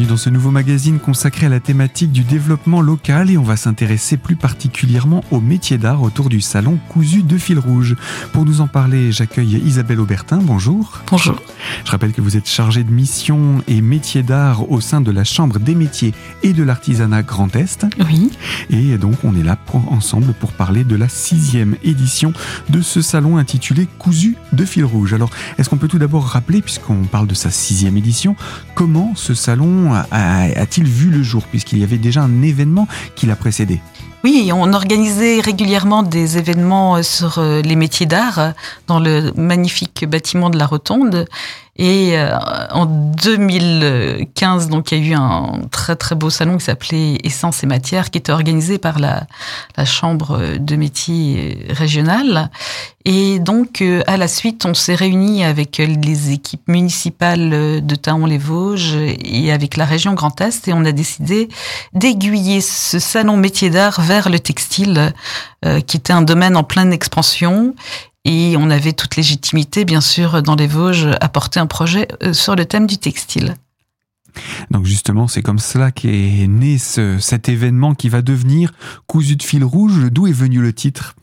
Bienvenue dans ce nouveau magazine consacré à la thématique du développement local et on va s'intéresser plus particulièrement aux métiers d'art autour du salon cousu de fil rouge. Pour nous en parler, j'accueille Isabelle Aubertin. Bonjour. Bonjour. Je rappelle que vous êtes chargée de mission et métiers d'art au sein de la Chambre des métiers et de l'artisanat Grand Est. Oui. Et donc on est là pour, ensemble pour parler de la sixième édition de ce salon intitulé Cousu de fil rouge. Alors est-ce qu'on peut tout d'abord rappeler, puisqu'on parle de sa sixième édition, comment ce salon a-t-il vu le jour, puisqu'il y avait déjà un événement qui l'a précédé? Oui, on organisait régulièrement des événements euh, sur euh, les métiers d'art euh, dans le magnifique bâtiment de la Rotonde. Et en 2015, donc il y a eu un très très beau salon qui s'appelait Essence et Matière, qui était organisé par la, la chambre de métiers régionale. Et donc à la suite, on s'est réunis avec les équipes municipales de Taon-les-Vosges et avec la région Grand Est, et on a décidé d'aiguiller ce salon métier d'art vers le textile, euh, qui était un domaine en pleine expansion. Et on avait toute légitimité, bien sûr, dans les Vosges, à porter un projet euh, sur le thème du textile. Donc justement, c'est comme cela qu'est né cet événement qui va devenir Cousu de fil rouge. D'où est venu le titre?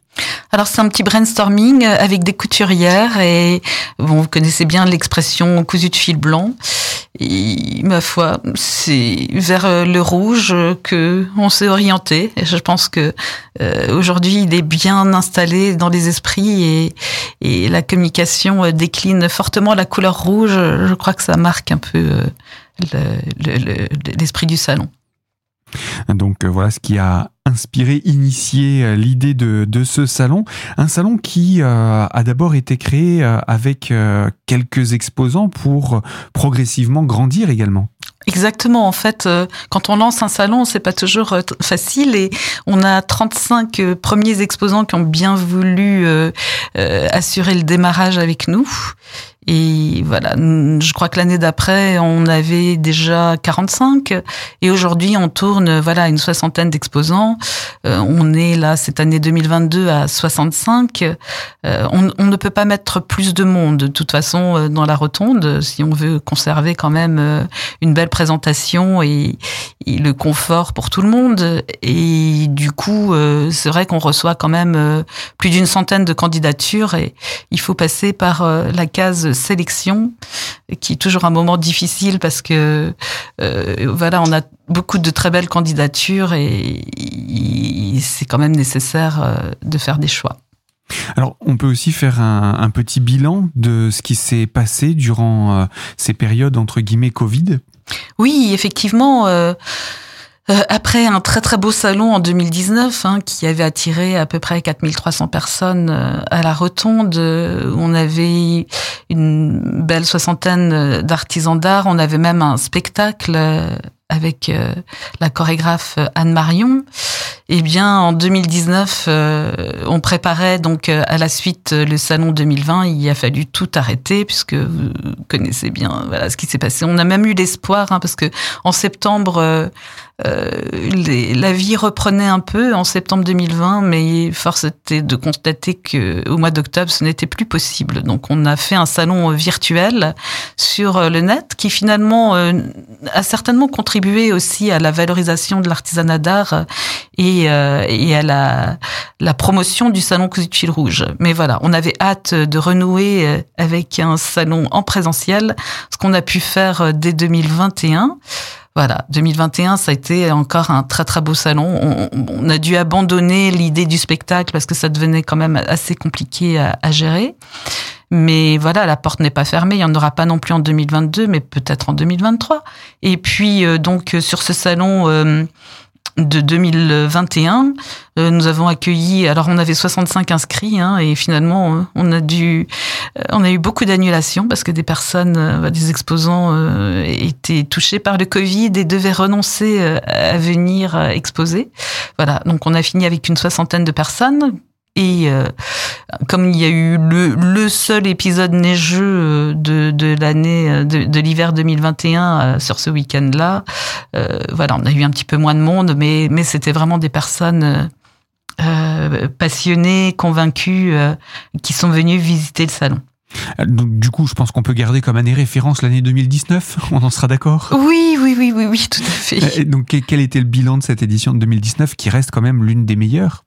Alors c'est un petit brainstorming avec des couturières et bon, vous connaissez bien l'expression cousu de fil blanc. Et, ma foi, c'est vers euh, le rouge que on s'est orienté. Je pense que euh, aujourd'hui, il est bien installé dans les esprits et, et la communication euh, décline fortement la couleur rouge. Je crois que ça marque un peu l'esprit le, du salon. Donc voilà ce qui a inspiré, initié l'idée de, de, ce salon. Un salon qui a d'abord été créé avec quelques exposants pour progressivement grandir également. Exactement. En fait, euh, quand on lance un salon, c'est pas toujours euh, facile et on a 35 euh, premiers exposants qui ont bien voulu assurer le démarrage avec nous. Et voilà, je crois que l'année d'après, on avait déjà 45 et aujourd'hui, on tourne voilà une soixantaine d'exposants. on est là cette année 2022 à 65. on, on, ne peut pas mettre plus de monde de toute façon dans la rotonde si on veut conserver quand même une belle présentation et, le confort pour tout le monde. Et du coup, euh, c'est vrai qu'on reçoit quand même euh, plus d'une centaine de candidatures et il faut passer par euh, la case sélection, qui est toujours un moment difficile parce que voilà, on a beaucoup de très belles candidatures et c'est quand même nécessaire de faire des choix. Alors, on peut aussi faire un, petit bilan de ce qui s'est passé durant euh, ces périodes entre guillemets Covid? Oui, effectivement. Euh, euh, après un très très beau salon en 2019 hein, qui avait attiré à peu près 4300 personnes à la Rotonde, on avait une belle soixantaine d'artisans d'art, on avait même un spectacle avec la chorégraphe Anne Marion. Eh bien, en 2019, euh, on préparait donc euh, à la suite euh, le salon 2020. Il a fallu tout arrêter puisque vous connaissez bien voilà ce qui s'est passé. On a même eu l'espoir hein, parce que en septembre, euh, les, la vie reprenait un peu en septembre 2020, mais force était de constater que au mois d'octobre, ce n'était plus possible. Donc, on a fait un salon virtuel sur le net qui finalement a certainement contribué aussi à la valorisation de l'artisanat d'art et euh, et, à la, la, promotion du salon Cousu de fil rouge. Mais voilà, on avait hâte de renouer euh, avec un salon en présentiel, ce qu'on a pu faire euh, dès 2021. Voilà, 2021, ça a été encore un très très beau salon. On, a dû abandonner l'idée du spectacle parce que ça devenait quand même assez compliqué à, à gérer. Mais voilà, la porte n'est pas fermée. Il n'y en aura pas non plus en 2022, mais peut-être en 2023. Et puis, donc, sur ce salon, de 2021, euh, nous avons accueilli, alors on avait 65 inscrits, hein, et finalement euh, on a dû, euh, on a eu beaucoup d'annulations parce que des personnes, bah, des exposants étaient touchés par le Covid et devaient renoncer à venir exposer. Voilà, donc on a fini avec une soixantaine de personnes et euh, comme il y a eu le, le seul épisode neigeux euh, de, de l'année, euh, de, de l'hiver 2021 sur ce week-end-là, euh, voilà, on a eu un petit peu moins de monde, mais, mais c'était vraiment des personnes euh, passionnées, convaincues, qui sont venues visiter le salon. Euh, donc, du coup, je pense qu'on peut garder comme année référence l'année 2019. On en sera d'accord? Oui, oui, oui, oui, oui, tout à fait. Donc, quel était le bilan de cette édition de 2019 qui reste quand même l'une des meilleures?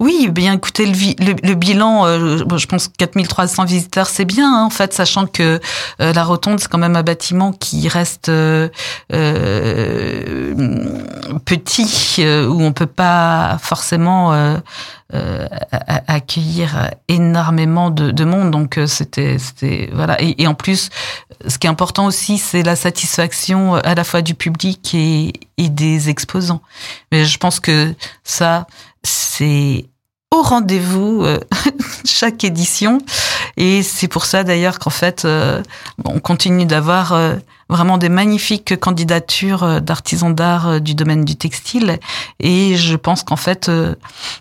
Oui, bien écoutez, le, bilan, euh, je pense 4300 visiteurs, c'est bien, hein, en fait, sachant que euh, la Rotonde, c'est quand même un bâtiment qui reste euh, petit, où on peut pas forcément accueillir énormément de, monde. Donc, c'était, c'était voilà. Et, en plus, ce qui est important aussi, c'est la satisfaction à la fois du public et, et des exposants. Mais je pense que ça, c'est au rendez-vous euh, chaque édition. Et c'est pour ça d'ailleurs qu'en fait, euh, on continue d'avoir euh, vraiment des magnifiques candidatures d'artisans d'art du domaine du textile. Et je pense qu'en fait,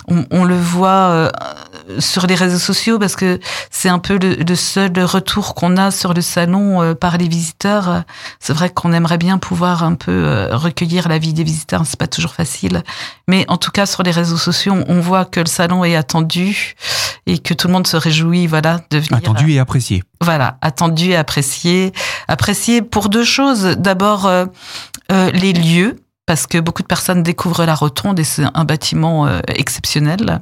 on, on, le voit sur les réseaux sociaux parce que c'est un peu le, le seul retour qu'on a sur le salon par les visiteurs. C'est vrai qu'on aimerait bien pouvoir un peu recueillir la vie des visiteurs. C'est pas toujours facile, mais en tout cas sur les réseaux sociaux, on voit que le salon est attendu et que tout le monde se réjouit, voilà, de venir. Attendu et apprécié. Voilà, attendu et apprécié. Apprécié pour deux choses. D'abord, euh, euh, les lieux parce que beaucoup de personnes découvrent la rotonde et c'est un bâtiment euh, exceptionnel.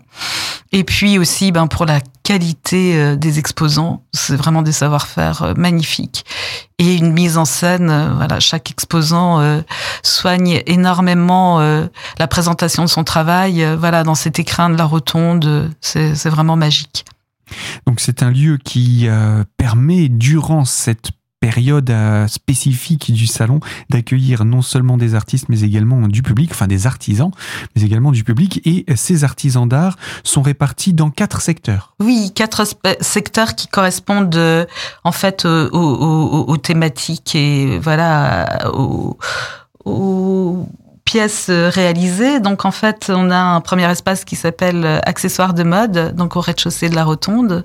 Et puis aussi, ben pour la qualité euh, des exposants, c'est vraiment des savoir-faire euh, magnifiques et une mise en scène. voilà, chaque exposant soigne énormément la présentation de son travail. voilà, dans cet écrin de la rotonde, c'est vraiment magique. Donc c'est un lieu qui permet durant cette période euh, spécifique du salon d'accueillir non seulement des artistes mais également du public, enfin des artisans, mais également du public. Et ces artisans d'art sont répartis dans quatre secteurs. Oui, quatre secteurs qui correspondent euh, en fait aux, aux, aux, thématiques et voilà aux, aux pièces euh, réalisées. Donc en fait, on a un premier espace qui s'appelle euh, accessoires de mode, donc au rez-de-chaussée de la Rotonde.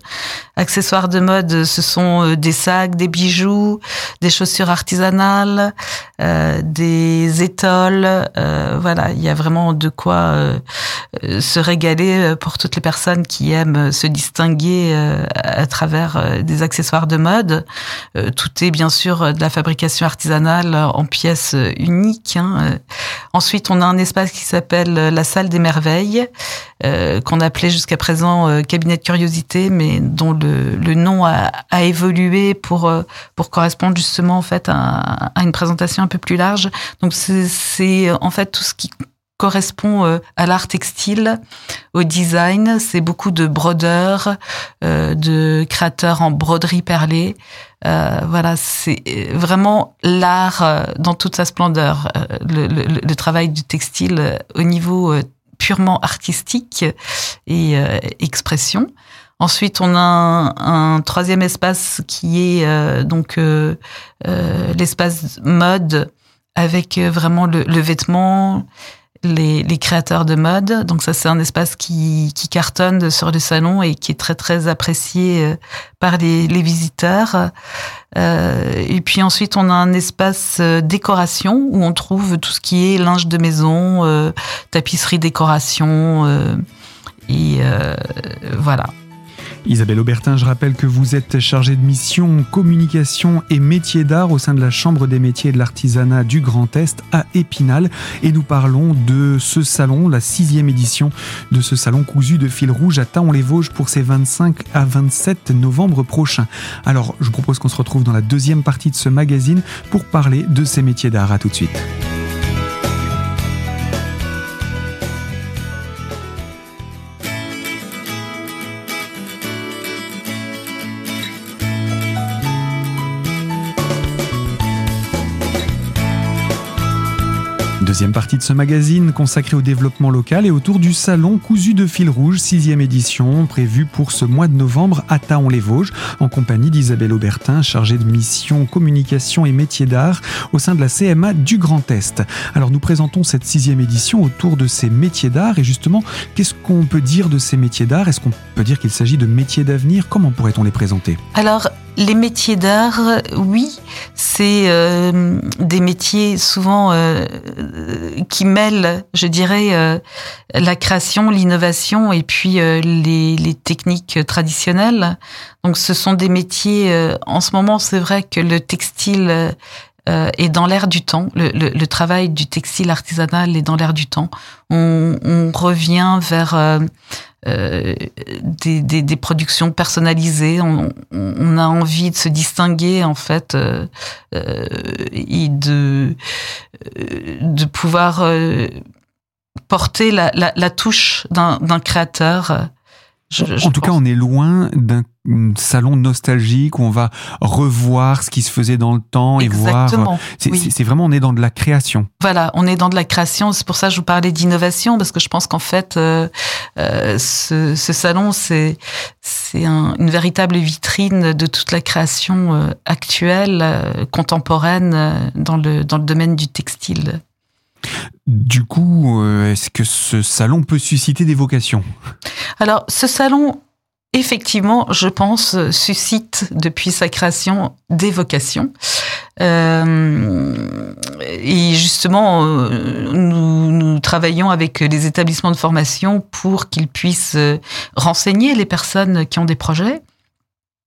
Accessoires de mode, ce sont euh, des sacs, des bijoux, des chaussures artisanales, euh, des étoiles. Euh, voilà, il y a vraiment de quoi euh, se régaler pour toutes les personnes qui aiment se distinguer à travers des accessoires de mode. tout est bien sûr de la fabrication artisanale en pièces uniques. Hein. Ensuite, on a un espace qui s'appelle la salle des merveilles, euh, qu'on appelait jusqu'à présent euh, cabinet de curiosité, mais dont le, le nom a, a, évolué pour euh, pour correspondre justement en fait à, à une présentation un peu plus large. Donc c'est en fait tout ce qui correspond à l'art textile, au design. C'est beaucoup de brodeurs, de créateurs en broderie perlée. Euh, voilà, c'est vraiment l'art dans toute sa splendeur. Le, le, le, travail du textile au niveau purement artistique et expression. Ensuite, on a un, troisième espace qui est donc l'espace mode avec vraiment le, le vêtement, les, créateurs de mode. Donc ça, c'est un espace qui, cartonne sur le salon et qui est très très apprécié euh, par les, visiteurs. Euh, et puis ensuite, on a un espace euh, décoration où on trouve tout ce qui est linge de maison, tapisserie, décoration. et voilà. Isabelle Aubertin, je rappelle que vous êtes chargée de mission communication et métiers d'art au sein de la Chambre des métiers et de l'artisanat du Grand Est à Épinal. Et nous parlons de ce salon, la sixième édition de ce salon cousu de fil rouge à Taon-les-Vosges pour ses 25 à 27 novembre prochains. Alors, je propose qu'on se retrouve dans la deuxième partie de ce magazine pour parler de ces métiers d'art. À tout de suite. Deuxième partie de ce magazine consacrée au développement local et autour du salon Cousu de fil rouge, sixième édition, prévue pour ce mois de novembre à Taon-les-Vosges, en compagnie d'Isabelle Aubertin, chargée de mission communication et métiers d'art au sein de la CMA du Grand Est. Alors nous présentons cette sixième édition autour de ces métiers d'art. Et justement, qu'est-ce qu'on peut dire de ces métiers d'art? Est-ce qu'on peut dire qu'il s'agit de métiers d'avenir? Comment pourrait-on les présenter? Alors, les métiers d'art, oui, c'est euh, des métiers souvent euh, qui mêlent, je dirais, euh, la création, l'innovation et puis les, techniques traditionnelles. Donc, ce sont des métiers. en ce moment, c'est vrai que le textile est dans l'air du temps. Le, travail du textile artisanal est dans l'air du temps. On revient vers euh, des, productions personnalisées. On, a envie de se distinguer en fait euh, euh et de pouvoir porter la, la, la touche d'un créateur en tout cas, on est loin d'un salon nostalgique où on va revoir ce qui se faisait dans le temps et voir. C'est vraiment, on est dans de la création. Voilà, on est dans de la création. C'est pour ça que je vous parlais d'innovation parce que je pense qu'en fait, euh, euh, ce, ce, salon, c'est c'est un, une véritable vitrine de toute la création euh, actuelle, euh, contemporaine euh, dans le dans le domaine du textile. Du coup, euh, est-ce que ce salon peut susciter des vocations? Alors, ce salon, effectivement, je pense, suscite depuis sa création des vocations. Euh, et justement, euh, nous, nous, travaillons avec les établissements de formation pour qu'ils puissent renseigner les personnes qui ont des projets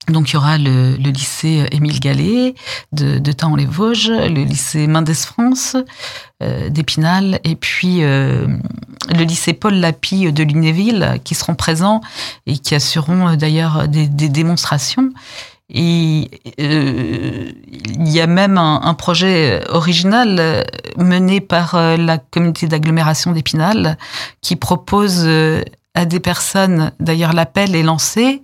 donc il y aura le, le lycée Émile Gallet de, de les vosges le lycée Mendes France euh, d'Épinal, et puis euh, le lycée Paul Lapie de Lunéville, qui seront présents et qui assureront euh, d'ailleurs des, des, démonstrations. Et euh, il y a même un, un, projet original mené par la communauté d'agglomération d'Épinal qui propose à des personnes, d'ailleurs l'appel est lancé,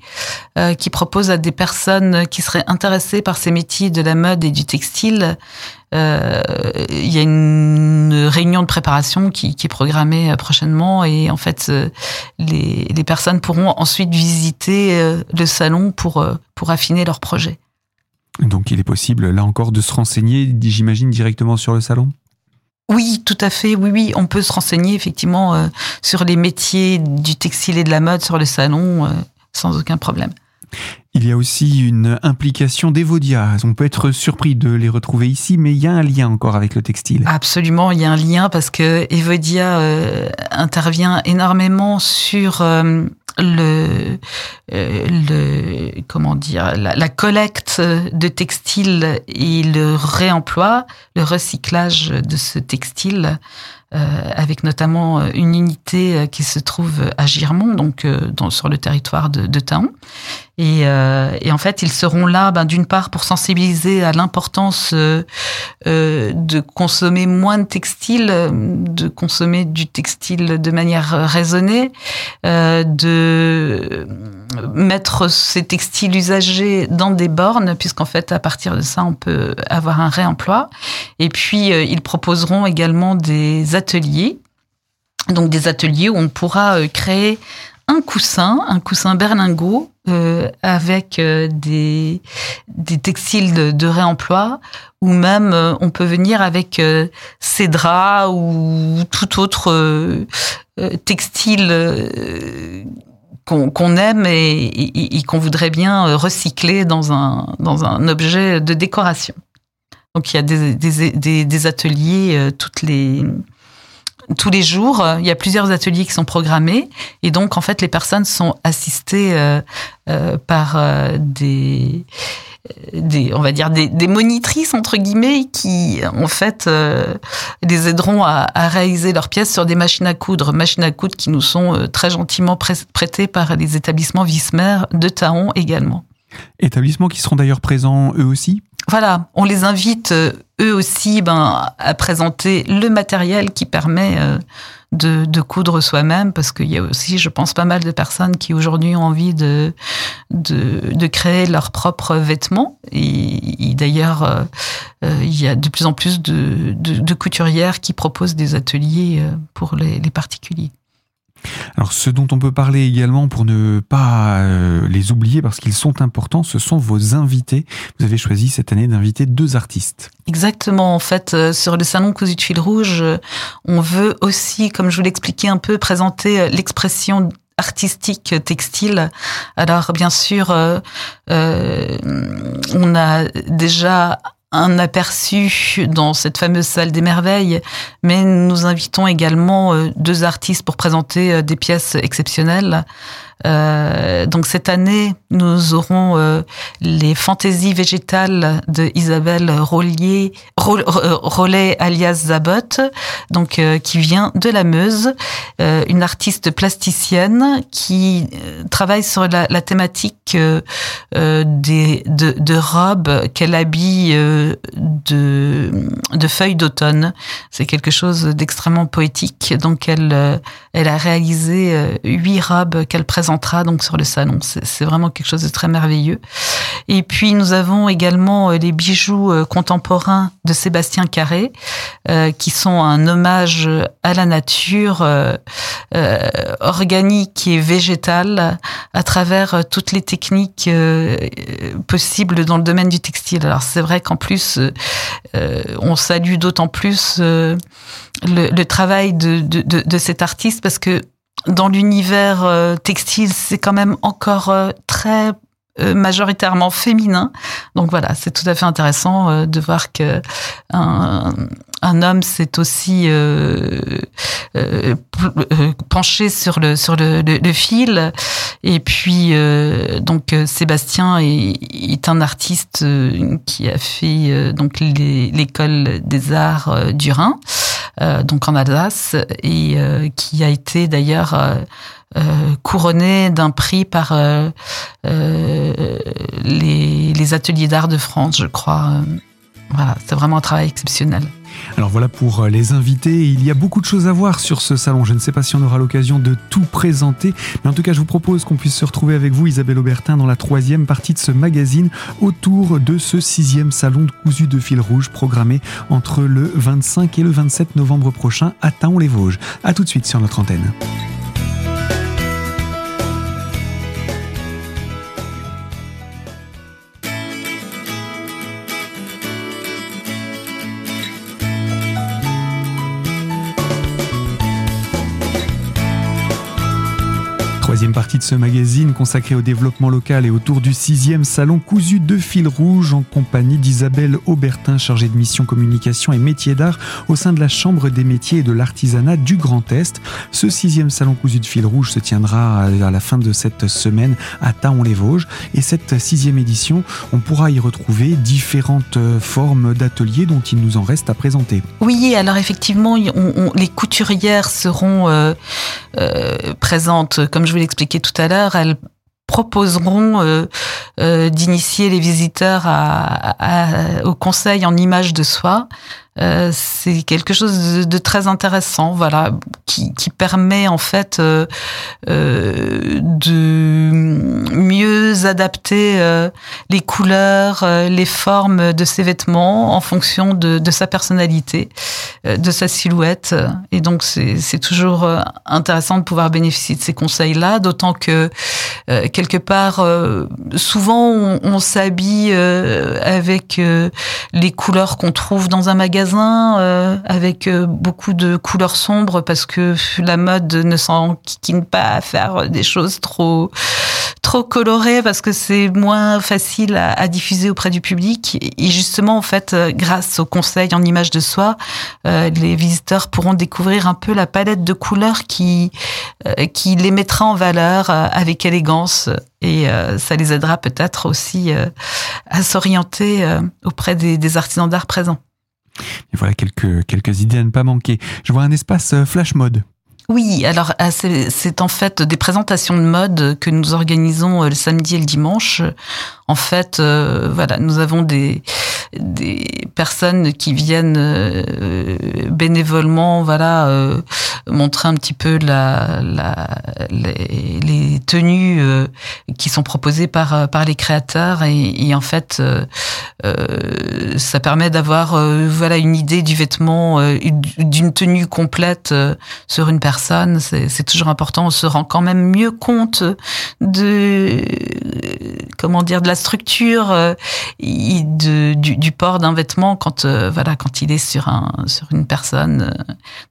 euh, qui propose à des personnes qui seraient intéressées par ces métiers de la mode et du textile. Euh, il y a une réunion de préparation qui, est programmée euh, prochainement et en fait les, les personnes pourront ensuite visiter le salon pour, pour affiner leur projet. Donc il est possible là encore de se renseigner, j'imagine, directement sur le salon? Oui, tout à fait. Oui, oui, on peut se renseigner effectivement euh, sur les métiers du textile et de la mode sur le salon euh, sans aucun problème. Il y a aussi une implication d'Evodia. On peut être surpris de les retrouver ici, mais il y a un lien encore avec le textile. Absolument, il y a un lien parce que Evodia euh, intervient énormément sur euh, le, euh, le comment dire la, collecte de textiles et le réemploi, le recyclage de ce textile avec notamment une unité qui se trouve à Girmont, donc sur le territoire de, de Taon. Et, et, en fait, ils seront là, ben, d'une part, pour sensibiliser à l'importance de consommer moins de textiles, de consommer du textile de manière raisonnée, de mettre ces textiles usagés dans des bornes, puisqu'en fait, à partir de ça, on peut avoir un réemploi. Et puis, ils proposeront également des ateliers. Donc des ateliers où on pourra euh, créer un coussin, un coussin berlingot euh, avec euh, des, des textiles de, de, réemploi, ou même euh, on peut venir avec euh, ses draps ou tout autre euh, textile qu'on aime et, et, et qu'on voudrait bien recycler dans un, dans un objet de décoration. Donc il y a des, des, des ateliers toutes les tous les jours. Il y a plusieurs ateliers qui sont programmés et donc en fait les personnes sont assistées euh, euh, par euh, des on va dire des, monitrices entre guillemets qui en fait euh, les aideront à, réaliser leurs pièces sur des machines à coudre, machines à coudre qui nous sont euh, très gentiment prêtées par les établissements Vismer de Taon également. Établissements qui seront d'ailleurs présents eux aussi voilà, on les invite euh, eux aussi ben, à présenter le matériel qui permet euh, de, coudre soi-même, parce qu'il y a aussi, je pense, pas mal de personnes qui aujourd'hui ont envie de, de, créer leurs propres vêtements. Et, d'ailleurs, euh, il y a de plus en plus de, couturières qui proposent des ateliers pour les particuliers. Alors ce dont on peut parler également pour ne pas euh, les oublier parce qu'ils sont importants, ce sont vos invités. Vous avez choisi cette année d'inviter deux artistes. Exactement. En fait, euh, sur le salon Cousu de fil rouge, euh, on veut aussi, comme je vous l'expliquais un peu, présenter l'expression artistique textile. Alors bien sûr, euh, euh, on a déjà un aperçu dans cette fameuse salle des merveilles, mais nous invitons également euh, deux artistes pour présenter des pièces exceptionnelles. Euh, donc cette année, nous aurons euh, les fantaisies végétales de Isabelle Rollier, Rollet alias Zabot, donc euh, qui vient de la Meuse, une artiste plasticienne qui travaille sur la, la thématique des de, de robes qu'elle habille de de feuilles d'automne. C'est quelque chose d'extrêmement poétique. Donc elle elle a réalisé huit robes qu'elle présente donc sur le salon. C'est vraiment quelque chose de très merveilleux. Et puis nous avons également euh, les bijoux euh, contemporains de Sébastien Carré, euh, qui sont un hommage à la nature organique et végétale à travers toutes les techniques possibles dans le domaine du textile. Alors c'est vrai qu'en plus, on salue d'autant plus le, travail de, de cet artiste parce que dans l'univers euh, textile, c'est quand même encore euh, très euh, majoritairement féminin. Donc voilà, c'est tout à fait intéressant de voir que un homme s'est aussi penché sur le sur le, fil. Et puis donc Sébastien est, un artiste qui a fait donc l'école des arts du Rhin. Euh, donc en Alsace, et euh, qui a été d'ailleurs euh, couronné d'un prix par les, ateliers d'art de France, je crois. Voilà, c'est vraiment un travail exceptionnel. Alors voilà pour euh, les invités. Il y a beaucoup de choses à voir sur ce salon. Je ne sais pas si on aura l'occasion de tout présenter, mais en tout cas, je vous propose qu'on puisse se retrouver avec vous, Isabelle Aubertin, dans la troisième partie de ce magazine autour de ce sixième salon de cousu de fil rouge programmé entre le 25 et le 27 novembre prochain à Taon-les-Vosges. A tout de suite sur notre antenne. De ce magazine consacré au développement local et autour du sixième salon cousu de fil rouge en compagnie d'Isabelle Aubertin, chargée de mission communication et métiers d'art au sein de la Chambre des métiers et de l'artisanat du Grand Est. Ce sixième salon cousu de fil rouge se tiendra à la fin de cette semaine à Taon-les-Vosges et cette sixième édition, on pourra y retrouver différentes formes d'ateliers dont il nous en reste à présenter. Oui, alors effectivement, les couturières seront euh, euh, présentes, comme je vous l'ai expliqué tout à l'heure, elles proposeront euh, euh, d'initier les visiteurs au conseil en image de soi. Euh, c'est quelque chose de, très intéressant, voilà, qui, qui permet en fait euh, euh de mieux adapter euh, les couleurs, les formes de ses vêtements en fonction de, de sa personnalité, de sa silhouette. Et donc c'est toujours intéressant de pouvoir bénéficier de ces conseils-là, d'autant que quelque part, souvent on, on s'habille avec les couleurs qu'on trouve dans un magasin euh, avec euh, beaucoup de couleurs sombres parce que la mode ne s'enquiquine pas à faire des choses trop trop colorées parce que c'est moins facile à, diffuser auprès du public et justement en fait euh, grâce au conseil en image de soi les visiteurs pourront découvrir un peu la palette de couleurs qui qui les mettra en valeur avec élégance et ça les aidera peut-être aussi à s'orienter auprès des artisans d'art présents. Voilà quelques, quelques idées à ne pas manquer. Je vois un espace euh, flash mode. Oui, alors euh, c'est en fait des présentations de mode que nous organisons euh, le samedi et le dimanche. En fait, voilà, nous avons des des personnes qui viennent bénévolement, voilà, montrer un petit peu la, la les, les, tenues qui sont proposées par par les créateurs et, et en fait, euh, ça permet d'avoir euh, voilà une idée du vêtement, euh, d'une tenue complète sur une personne. C'est toujours important. On se rend quand même mieux compte de comment dire de la structure de, du, port d'un vêtement quand voilà quand il est sur un sur une personne.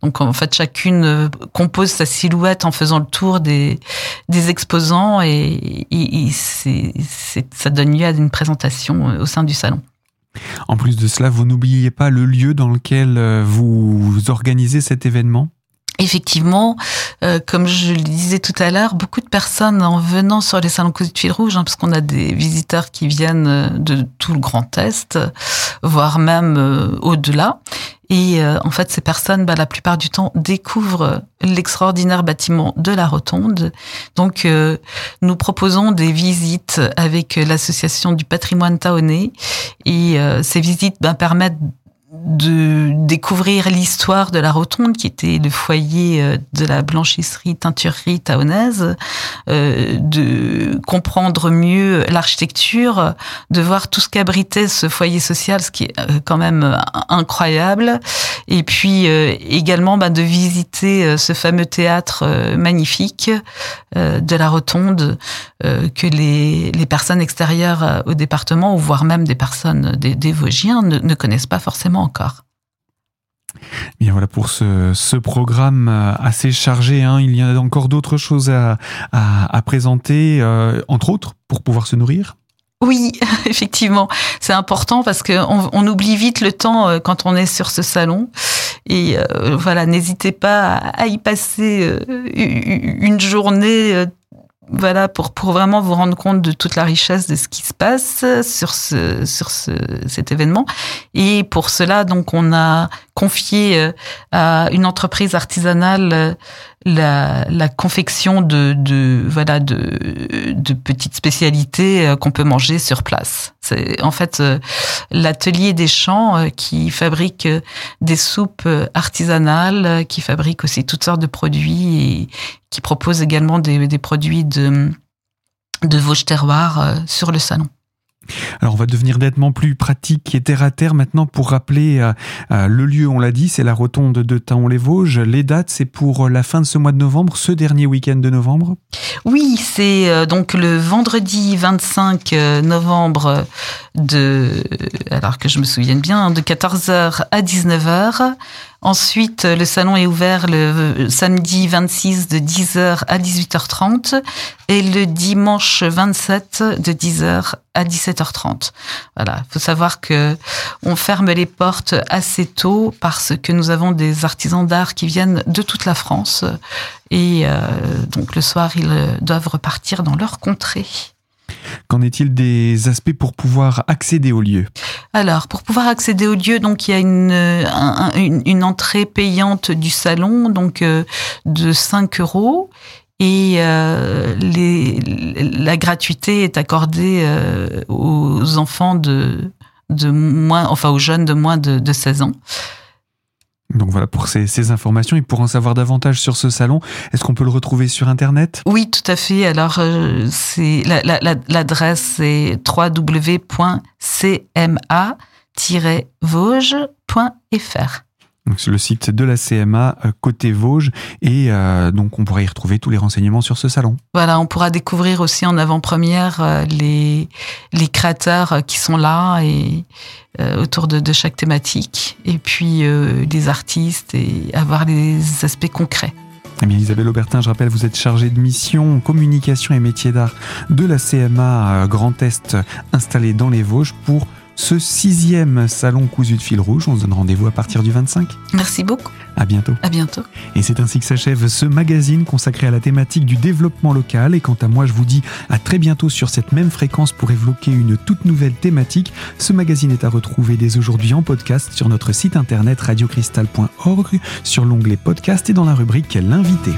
Donc en fait chacune compose sa silhouette en faisant le tour des exposants et, ça donne lieu à une présentation au sein du salon. En plus de cela, vous n'oubliez pas le lieu dans lequel vous organisez cet événement? Effectivement, euh, comme je le disais tout à l'heure, beaucoup de personnes en venant sur les salons de fil rouge, hein, parce qu'on a des visiteurs qui viennent euh, de tout le Grand Est, voire même euh, au-delà. Et en fait, ces personnes, bah, la plupart du temps, découvrent l'extraordinaire bâtiment de la Rotonde. Donc, nous proposons des visites avec l'association du patrimoine taonnais. Et ces visites bah, permettent de découvrir l'histoire de la Rotonde, qui était le foyer euh, de la blanchisserie teinturerie taonaise, euh, de comprendre mieux l'architecture, de voir tout ce qu'abritait ce foyer social, ce qui est euh, quand même incroyable, et puis également bah, de visiter ce fameux théâtre magnifique de la Rotonde que les, les personnes extérieures au département, ou voire même des personnes des, Vosgiens, ne, ne connaissent pas forcément encore. Bien voilà pour ce, programme euh, assez chargé. Hein. Il y a encore d'autres choses à, présenter, euh, entre autres, pour pouvoir se nourrir. Oui, effectivement, c'est important parce qu'on on oublie vite le temps euh, quand on est sur ce salon. Et voilà, n'hésitez pas à y passer une journée voilà pour pour vraiment vous rendre compte de toute la richesse de ce qui se passe sur ce sur ce, cet événement. Et pour cela donc on a confié euh, à une entreprise artisanale euh, la, la confection de, de voilà de, de petites spécialités euh, qu'on peut manger sur place. C'est en fait l'atelier des champs qui fabrique des soupes artisanales, qui fabrique aussi toutes sortes de produits et qui propose également des, des produits de de Vosges Terroir sur le salon. Alors on va devenir nettement plus pratique et terre à terre maintenant pour rappeler euh, euh, le lieu, on l'a dit, c'est la rotonde de Taon-les-Vosges. Les dates, c'est pour la fin de ce mois de novembre, ce dernier week-end de novembre? Oui, c'est euh, donc le vendredi 25 novembre de, alors que je me souvienne bien, de 14h à 19h. Ensuite, le salon est ouvert le samedi 26 de 10h à 18h30 et le dimanche 27 de 10h à 17h30. Voilà, faut savoir que on ferme les portes assez tôt parce que nous avons des artisans d'art qui viennent de toute la France et euh, donc le soir ils doivent repartir dans leur contrée. Qu'en est-il des aspects pour pouvoir accéder au lieu? Alors, pour pouvoir accéder au lieu, donc il y a une, une, entrée payante du salon, donc euh, de 5 euros. Et euh, les, la gratuité est accordée euh, aux enfants de, de moins, enfin aux jeunes de moins de, de 16 ans. Donc voilà pour ces, informations et pour en savoir davantage sur ce salon, est-ce qu'on peut le retrouver sur internet? Oui, tout à fait. Alors euh, c'est l'adresse est www.cma-vosges.fr. Donc c'est le site de la CMA euh, côté Vosges et euh, donc on pourra y retrouver tous les renseignements sur ce salon. Voilà, on pourra découvrir aussi en avant-première euh, les les créateurs qui sont là et autour de, de, chaque thématique et puis les artistes et avoir les aspects concrets. Eh bien, Isabelle Aubertin, je rappelle, vous êtes chargée de mission communication et métiers d'art de la CMA Grand Est installée dans les Vosges pour ce sixième salon cousu de fil rouge. On se donne rendez-vous à partir du 25. Merci beaucoup. À bientôt. À bientôt. Et c'est ainsi que s'achève ce magazine consacré à la thématique du développement local. Et quant à moi, je vous dis à très bientôt sur cette même fréquence pour évoquer une toute nouvelle thématique. Ce magazine est à retrouver dès aujourd'hui en podcast sur notre site internet radiocristal.org, sur l'onglet podcast et dans la rubrique L'invité.